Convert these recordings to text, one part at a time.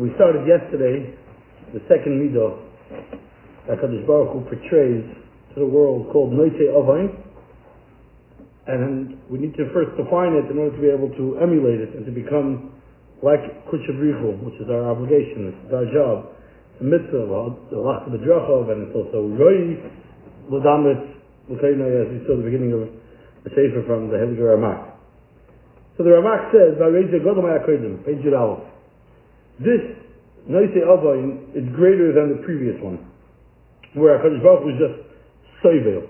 We started yesterday the second midah that Kadosh Baruch Hu portrays to the world called Noite Avain, and we need to first define it in order to be able to emulate it and to become like Kuchabrichu, which is our obligation, it's our job. the mitzvah, the Lach B'drachov, and it's also L'damet L'kaina, as we saw at the beginning of the Sefer from the Hebrew Ramak. So the Ramak says, page Yud This Noise Avain is greater than the previous one, where HaKadosh Baruch Hu is just Soivel.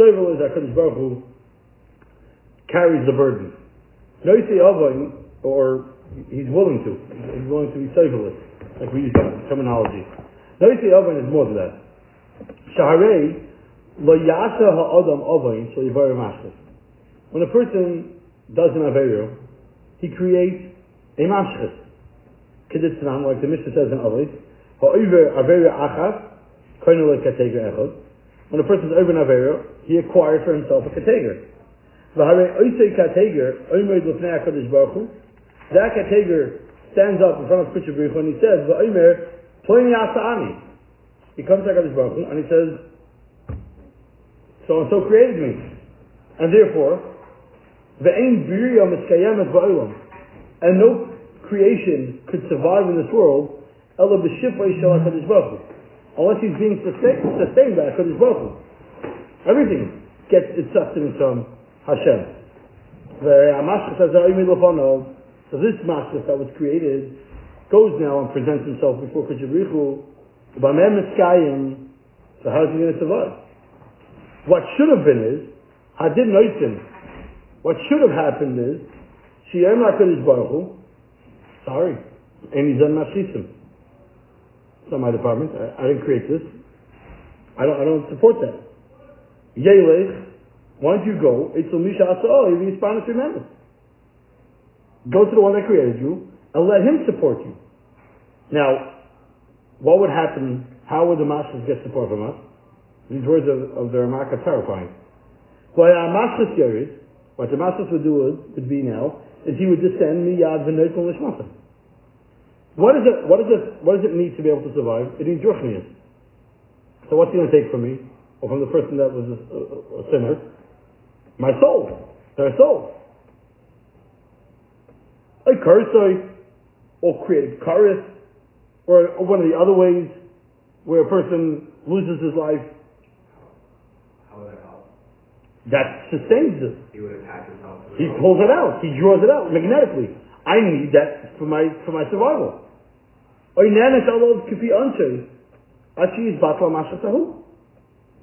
Soivel is HaKadosh Baruch Hu carries the burden. Noise Avain, or he's willing to, he's willing to be Soivelist, like we use that terminology. Noise Avain is more than that. Shaharei, Lo Yasa Ha'adam Avain, so Yivar When a person does an Aveiro, he creates a Mashchus. Like the Mishnah says in Avos, Ha'over Avera Achas, Koinel Kateger Echod. When a person is over an Avera, he acquires for himself a Kateger. V'harei Oisei Kateger, Oimer Lefnei HaKadosh Baruch Hu, that Kateger stands up in front of Kutsha Baruch and he says, V'oimer, Pliny Asa'ani. He comes to HaKadosh Baruch Hu and he says, so and so created me. And therefore, Ve'ein Birya Miskayemet Va'olam. And no creation could survive in this world, unless he's being sustained, by HaKadosh Baruch Everything gets its sustenance from Hashem. So this Mashkas that was created goes now and presents himself before Kuchabrichu. So how is he going to survive? What should have been is, Hadin Noitim. What should have happened is, Shiyam HaKadosh Baruch Sorry. And he's done mashisim. It's not my department. I, I, didn't create this. I don't, I don't support that. Yelech, why don't you go? It's a Misha Asa'o, you respond to remember. Go to the one that created you and let him support you. Now, what would happen? How would the masters get support from us? These words of, of the Ramak are terrifying. Well, our uh, Mashas Yerid, what the masters would do is, would be now, is he would descend miyad v'noikel nishmasa. What is it? What is it? What does it need to be able to survive? It needs ruchnias. So what's he going to take from me, or from the person that was a, a, a sinner? My soul, their soul. A kursoi, or create karis, or one of the other ways where a person loses his life that sustains this. He would attach himself to He pulls it out. He draws it out magnetically. I need that for my for my survival.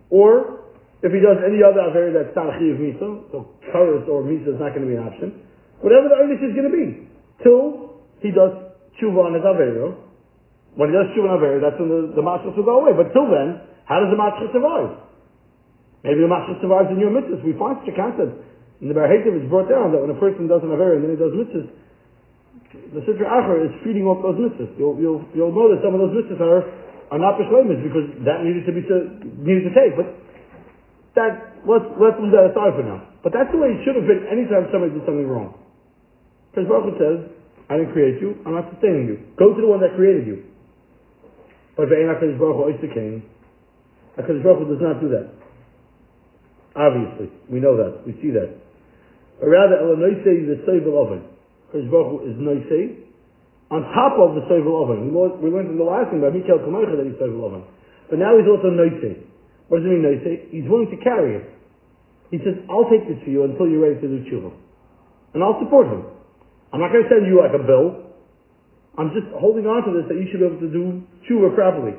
Or if he does any other aver that's not chiyuv misa, so karas or misa is not going to be an option. Whatever the earnest is going to be, till he does tshuva on his avera. When he does tshuva on avera, that's when the, the mashal will go away. But till then, how does the mashal survive? Maybe the Mashal survives in your mitzvahs. We find such a concept. In the Barhetiv is brought down that when a person does an Aver and then he does mitzvahs, the Sitra Acher is feeding off those mitzvahs. You'll, you'll, you'll know that some of those mitzvahs are, are not Bishlemis because that needed to be to, needed to take. But that, let's, let's leave that aside for now. But that's the way it should have been anytime somebody did something wrong. Because Baruch says, I didn't create you, I'm not sustaining you. Go to the one that created you. But Ve'en HaKadosh Baruch Hu King, HaKadosh Baruch Hu does not do that. Obviously, we know that, we see that. But rather, El Noisei is the Soivel Oven. His Baruch is Noisei, on top of the Soivel Oven. We, went in the last thing by Mikel Kamoicha that he's Soivel Oven. But now he's also Noisei. What does it mean Noisei? He's willing to carry it. He says, I'll take this for you until you're ready to do tshuva. And I'll support him. I'm not going to send you like a bill. I'm just holding on to this that you should be able to do tshuva properly.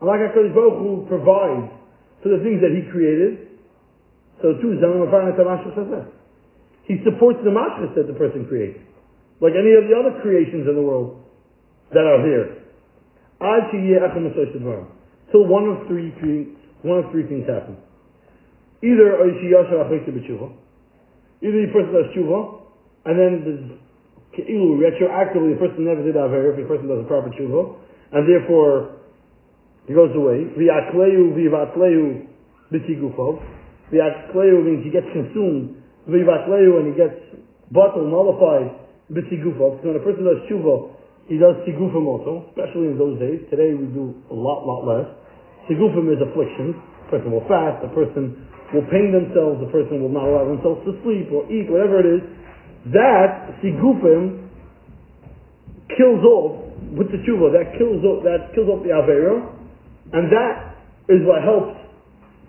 Like HaKadosh Baruch Hu provides for the things that He created, so too, He supports the mashkas that the person creates. Like any of the other creations in the world that are here. Till one of three things, one of three things happen. Either either the person does tshuva, and then retroactively the person never did aver if the person does a proper tshuva, and therefore he goes away. V'yakleu v'yivatleu b'tigufov. V'yakleu means he gets consumed. V'yivatleu and he gets bottled, nullified b'sigufo. Because when a person does tshuva, he does sigufim also, especially in those days. Today we do a lot, lot less. Sigufim is affliction. The person will fast, the person will pain themselves, the person will not allow themselves to sleep or eat, whatever it is. That sigufim kills off with the tshuva, that kills off, that kills off the avera, and that is what helps,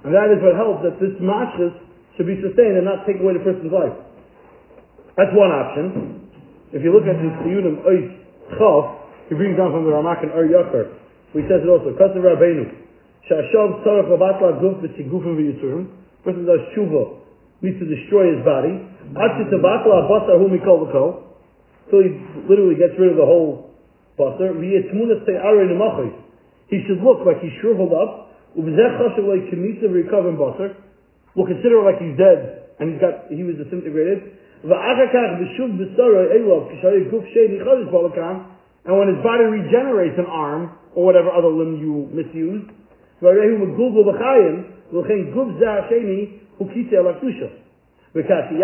and that is what helps that this mashlis should be sustained and not take away the person's life. That's one option. If you look at the Siyunim Ois Chav, he brings down from the Ramak and Ur Yakar, he says it also, Kasav Rabbeinu, Shashav Tzarech Lavatla Guf V'Tigufim V'Yisurim, person does tshuva, needs to destroy his body, Atzi Tavatla Abasar Hu Mikol V'Kol, till he literally gets rid of the whole basar, V'Yetmunas Te'ara Nemachos, he should look like he's shriveled up, U'V'Zech Chashav Like Kemisa V'Rikav Basar, will consider like he's dead, and he's got, he was disintegrated, ואחר כך בשוב בשרו אלוב, כשהיה גוף שני חודש בולקם, and when his body regenerates an arm, or whatever other limb you misused, והרי הוא מגולגל בחיים, ולכן גוף זה השני הוא כיסא על הקדושה. וכאשר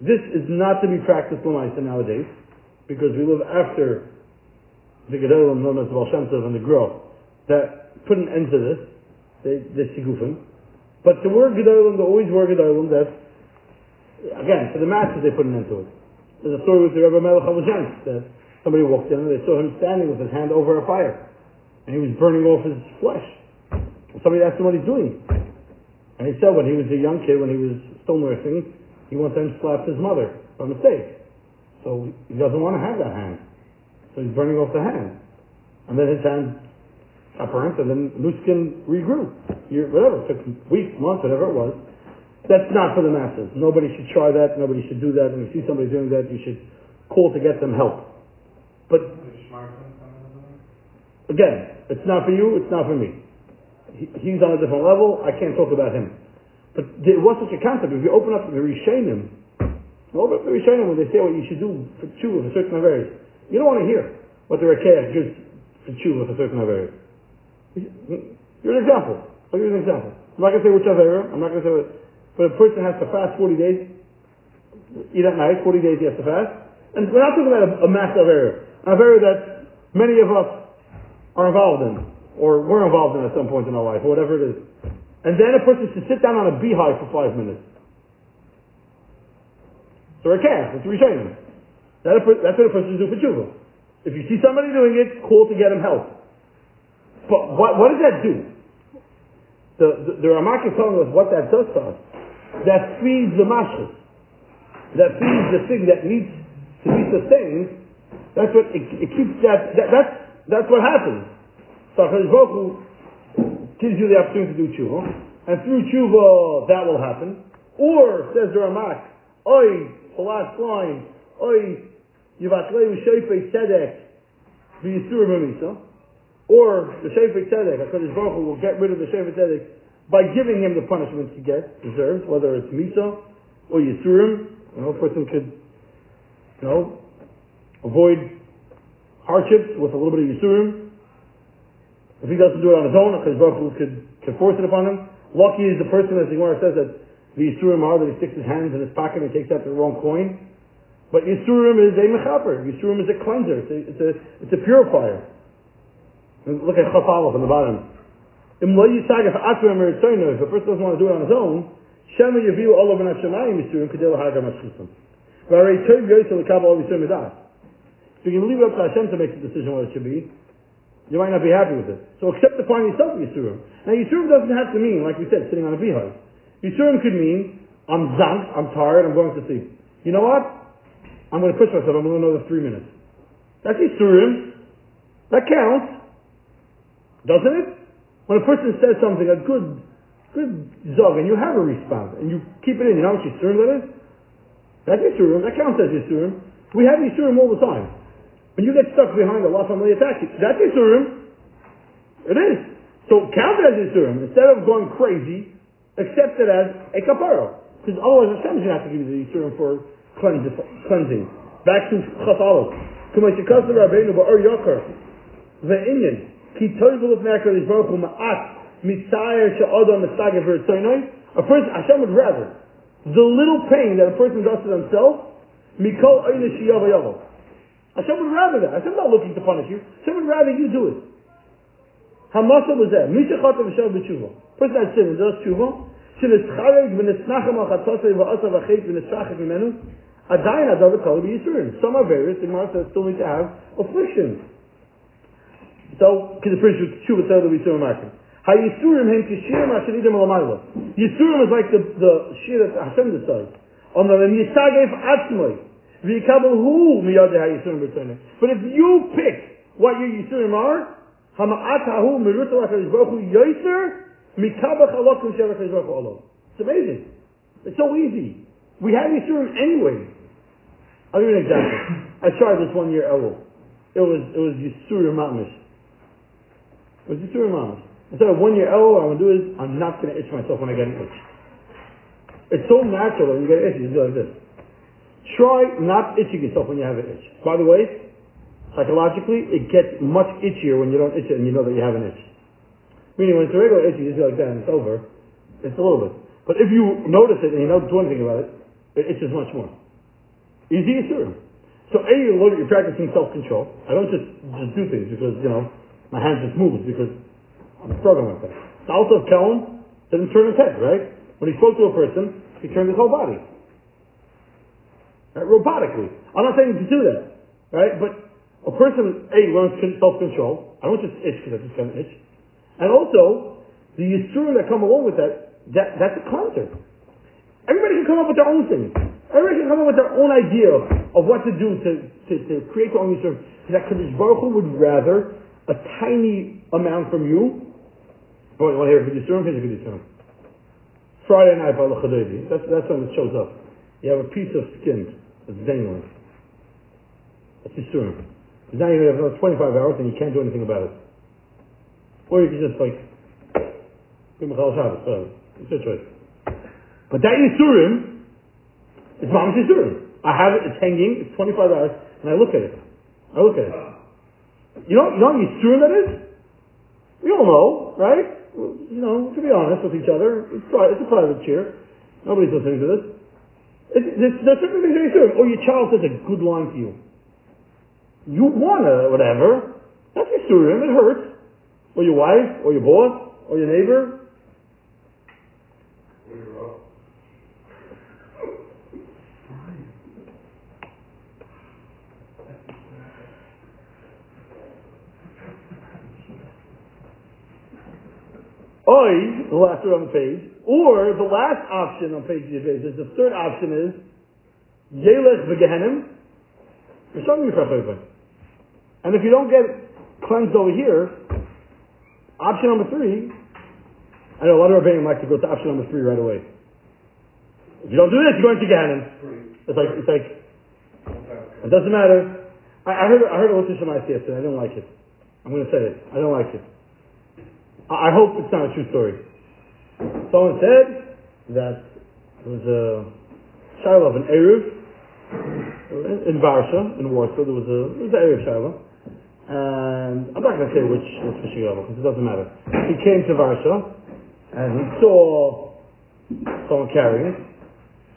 this is not to be practiced Lamaisa nowadays, because we live after the Gedolim known as Baal Shem Tov and the Gro that put an end to this, the, Sigufim. But the word Gedolim, the always word Gedolim, that, again, for the masses they put an end to it. There's a story with the Rebbe Melech HaVajan, that somebody walked in and they saw him standing with his hand over a fire. And he was burning off his flesh. And somebody asked him what he's doing. And he said when he was a young kid, when he was still nursing, he one time slapped his mother by mistake. So he doesn't want to have that hand. So he's burning off the hand. And then his hand apparent, and then new skin regrew. Year, whatever, took weeks, months, whatever it was. That's not for the masses. Nobody should try that. Nobody should do that. When you see somebody doing that, you should call to get them help. But again, it's not for you. It's not for me. He, he's on a different level. I can't talk about him. But there was such a concept. If you open up the Rishonim, open up the Rishonim when they say what you should do for tshuva for certain areas, you don't want to hear what the Rokeach gives for tshuva for certain areas. You're an example. I'll give you an example. I'm not going to say which Avera. I'm not going to say what. But a person has to fast 40 days, eat at night, 40 days he has to fast. And we're not talking about a, a massive Avera. An Avera that many of us are involved in, or were involved in at some point in our life, or whatever it is. And then a person should sit down on a beehive for five minutes. So a calf, it's Rishonim. That that's what a person should do for tshuva. If you see somebody doing it, call to get him help. But what, what does that do? The, the, the Ramak is telling us what that does to us. That feeds the mashal. That feeds the thing that needs to be sustained. That's what, it, it keeps that, that, that's, that's what happens. HaKadosh Baruch gives you the opportunity to do tshuva, and through tshuva that will happen. Or, says the Ramak, Oi, the last line, Oi, Yivatleu Shefei Tzedek, V'Yisur Mamisa. Or the Shefer Tzedek, HaKadosh Baruch Hu will get rid of the Shefer Tzedek by giving him the punishment he gets, deserves, whether it's Misa or Yisurim. You know, a person could, you know, avoid hardships with a little bit of Yisurim. If he doesn't do it on his own, HaKadosh Baruch Hu could, could force it upon him. Lucky is the person, as the Gemara says, that the Yisurim are that he sticks his hands in his pocket and takes out the wrong coin. But Yisurim is a mechaper. Yisurim is a cleanser. It's a, it's a, it's a purifier. Look at Chaf on the bottom. If a person doesn't want to do it on his own, Shema Yaviu all over Nashemayim Yisurim Kedel Yisurim Edas. So you can leave it up to Hashem to make the decision what it should be. You might not be happy with it. So accept upon yourself Yisurim. Now Yisurim doesn't have to mean, like we said, sitting on a beehive. Yisurim could mean, I'm zank, I'm tired, I'm going to sleep. You know what? I'm going to push myself, I'm going to another three minutes. That's Yisurim. That counts. Doesn't it? When a person says something, a good, good zog, and you have a response, and you keep it in, you know what Yisurim that is? That's Yisurim, that counts as Yisurim. We have Yisurim all the time. When you get stuck behind a lot family attack, that's Yisurim. It is. So count it as Yisurim. Instead of going crazy, accept it as a kapara. Because otherwise Hashem is going to have to give you the Yisurim for cleansing. Back to Chaf Aleph. Kuma shikasa rabbeinu ba'or yakar. Ve'inyan. כי טוב לפני הקדוש ברוך הוא מעט mitzayer she'odam mitzage v'ritzoinoi, a person, Hashem would rather the little pain that a person does to themselves, mikol oine shiyava yavo. Hashem would rather that. Hashem's not looking to punish you. Hashem would rather you do it. Hamasa was there. Mishachat of Hashem b'tshuva. Person that sins, does tshuva. Shenitzchareg v'nitznachem al-chatzasei v'asav achet v'nitzrachek v'menu. Adayin adal v'kol v'yisurim. Some are various, the Gemara says, still need to have afflictions. So, can the prince of tshuva tell the v'yisurim akim? Hayisurim hem kishirim al-amayla. Yisurim is like the, the shir that Hashem decides. On the Yisagef Atzmoy. But if you pick what your Yisurim are. It's amazing. It's so easy. We have Yisurim anyway. I'll give you an example. I tried this one year Elul. It was, it was Yisurim Mamish. It was Yisurim Mamish. Instead of one year what I'm going to do is, I'm not going to itch myself when I get an itch. It's so natural when you get an itch, you do like this. Try not itching yourself when you have an itch. By the way, psychologically, it gets much itchier when you don't itch it and you know that you have an itch. Meaning when it's a regular itch, you just go like that and it's over. It's a little bit. But if you notice it and you don't do anything about it, it itches much more. Easy Yisurim. So A, you look you're practicing self-control. I don't just, just do things because, you know, my hand just moves because I'm struggling with that. The Alta of Kelm didn't turn his head, right? When he spoke to a person, he turned his whole body. Right? Robotically. I'm not saying to do that, right? But a person, A, learns self-control. I don't just itch because I just an itch. And also, the Yisurim that come along with that, that, that's a cleanser. Everybody can come up with their own thing. Everybody can come up with their own idea of what to do to, to, to create their own Yisurim. That Kadosh Baruch Hu would rather a tiny amount from you Oh, you want to hear Kedusharim? Here's a Kedusharim. Friday night by Lecha Dodi. That's, that's when it shows up. You have a piece of skin dangling. That's Yisurim. Because now you have another 25 hours and you can't do anything about it. Or you can just like, give Michal Shabbos, whatever. It's your choice. But that Yisurim, it's Mama's Yisurim. I have it, it's hanging, it's 25 hours, and I look at it. I look at it. You know, you know what Yisurim that is? We all know, right? you know, to be honest with each other, it's, it's a private cheer. Nobody's listening to this. There's, there's certain things that oh, you say, or your child says a good line to you. You wanna, whatever. That's your story, it hurts. Or your wife, or your boss, or your neighbor. Oi, the last word on the page, or the last option on page page is the third option is Yelech v'gehenim and if you don't get cleansed over here, option number three, I know a lot of Rebbeim like to go to option number three right away. If you don't do this, you're going to Gehenim. It's like, it's like, it doesn't matter. I, I heard, I heard a Lucish yesterday. I didn't like it. I'm going to say it. I don't like it. I hope it's not a true story. Someone said that there was a shiloh of an Eruv in Varsha, in Warsaw. There was a there was an Eruv shiloh. And I'm not going to say which which Mishigav, because it doesn't matter. He came to Varsha, and he saw someone carrying it,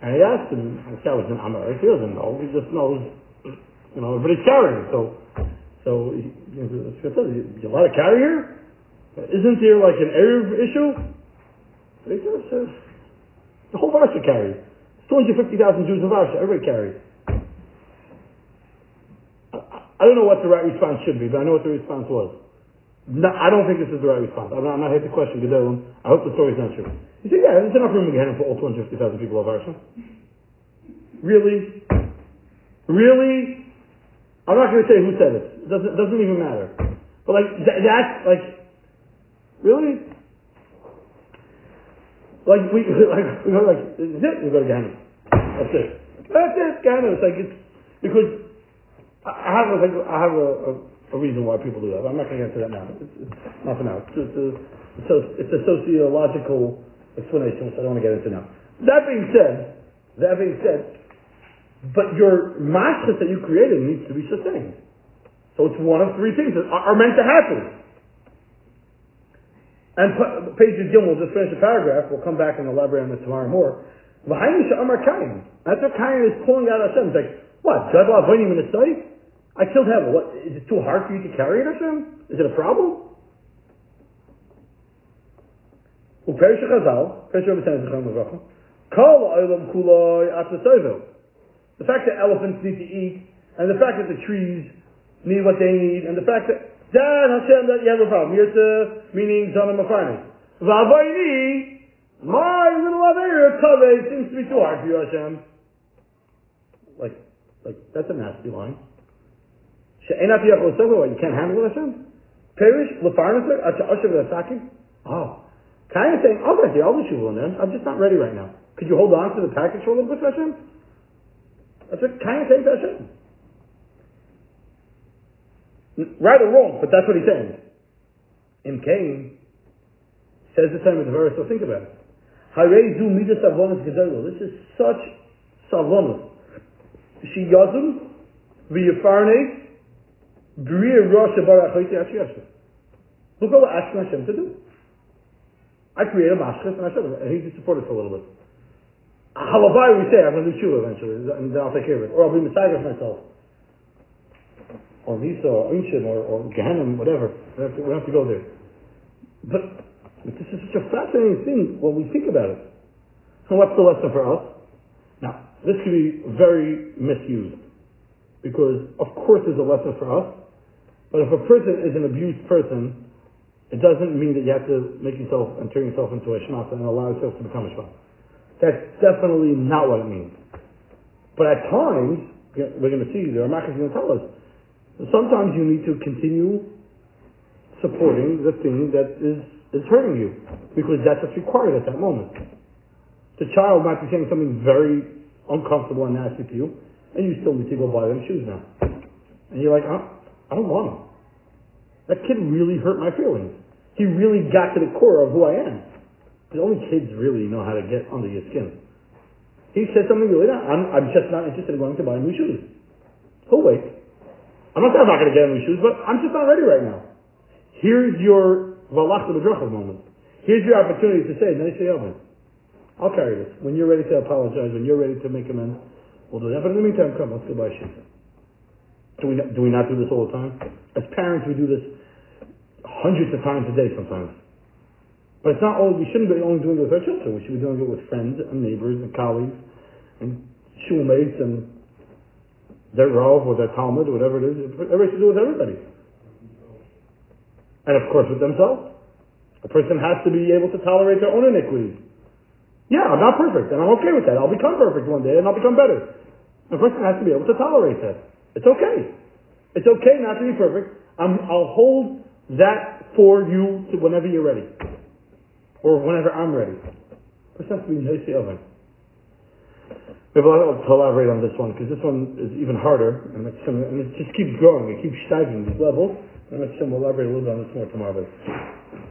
and he asked him, the guy was in America, he doesn't know, he just knows, you know, everybody's carrying it. So, so he, you know, you allowed to carry here? Isn't there like an Eruv issue? Says uh, the whole Varsha carries. 250,000 Jews in Varsha, everybody carries. I, don't know what the right response should be, but I know what the response was. No, I don't think this is the right response. I'm not, I'm not here to question Gedolim. I hope the story is not true. You say, yeah, there's enough room in again for all 250,000 people of Varsha. Really? Really? I'm not going to say who said it. It doesn't, doesn't even matter. But like, that, that's like, Really? Like we like we go like is it, we go to Gehenna. That's it. That's it, Gehenna. It's like it's because I have a, I have a, a, a reason why people do that. I'm not going to get into that now. It's, it's not for now. It's, a, it's, a, sociological explanation, which I don't want to get into now. That being said, that being said, but your mashkas that you created needs to be sustained. So it's one of three things that are meant to happen. And pa- page Gimel, we'll just finish the paragraph, we'll come back and elaborate on this tomorrow more. That's what Kain is pulling out Hashem. It's like, what, in the? I killed Hevel. What, is it too hard for you to carry it, Hashem? Is it a problem? The fact that elephants need to eat, and the fact that the trees need what they need, and the fact that that Hashem that you have a problem. Yirtza meaning Zana Mafarni. Vavoini, my little Aveir Kaveh seems to be too hard for you, Hashem. Like, like that's a nasty line. She'enat Yachol What you can't handle it, Hashem. Perish Lefarnaser Acha Asher V'Asaki. Oh. Kind of saying, I'll get I'll do Shuvah then. I'm just not ready right now. Could you hold on to the package for a little bit, Hashem? That's what kind of saying to Hashem. Right or wrong, but that's what he's saying. In Cain, says the same of the verse, so think about it. This is such savonis. She yazum v'yafarne b'riya rosh barachoti asher Look what we're asking Hashem to do. I create a mashkas and I said, I need to support it for a little bit. Halabai we say, I'm going to do tshuva eventually, and then I'll take care of it. Or I'll be Messiah myself. Or Nisa, or Unshim, or, or Gehenna, whatever. We have, to, have to go there. But, this is such a fascinating thing when we think about it. And what's the lesson for us? Now, this could be very misused. Because, of course, there's a lesson for us. But if a person is an abused person, it doesn't mean that you have to make yourself and turn yourself into a shmata and allow yourself to become a shmata. That's definitely not what it means. But at times, we're going to see, the Ramak is going to tell us, sometimes you need to continue supporting the thing that is, is hurting you, because that's what's required at that moment. The child might be saying something very uncomfortable and nasty to you, and you still need to go buy them shoes now. And you're like, I don't want them. That kid really hurt my feelings. He really got to the core of who I am. The only kids really know how to get under your skin. He said something really I'm, I'm just not interested in going to buy new shoes. He'll wait. I'm not saying I'm not going to get new shoes, but I'm just not ready right now. Here's your Valach moment. Here's your opportunity to say, I'll carry this. When you're ready to apologize, when you're ready to make amends, we'll do that. But in the meantime, come, let's go buy shoes. Do we, not, do we not do this all the time? As parents, we do this hundreds of times a day sometimes. But it's not all, we shouldn't be only doing it with our children. We should be doing it with friends and neighbors and colleagues and schoolmates and their Rav or their Talmud or whatever it is. Everybody should do with everybody. And of course with themselves. A person has to be able to tolerate their own iniquities. Yeah, I'm not perfect, and I'm okay with that. I'll become perfect one day, and I'll become better. A person has to be able to tolerate that. It's okay. It's okay not to be perfect. i will hold that for you to whenever you're ready. Or whenever I'm ready. This has to be Noisy Oven. Lot to elaborate on this one because this one is even harder and, and it just keeps growing. It keeps steiging these levels. And we'll elaborate a little bit on this more tomorrow.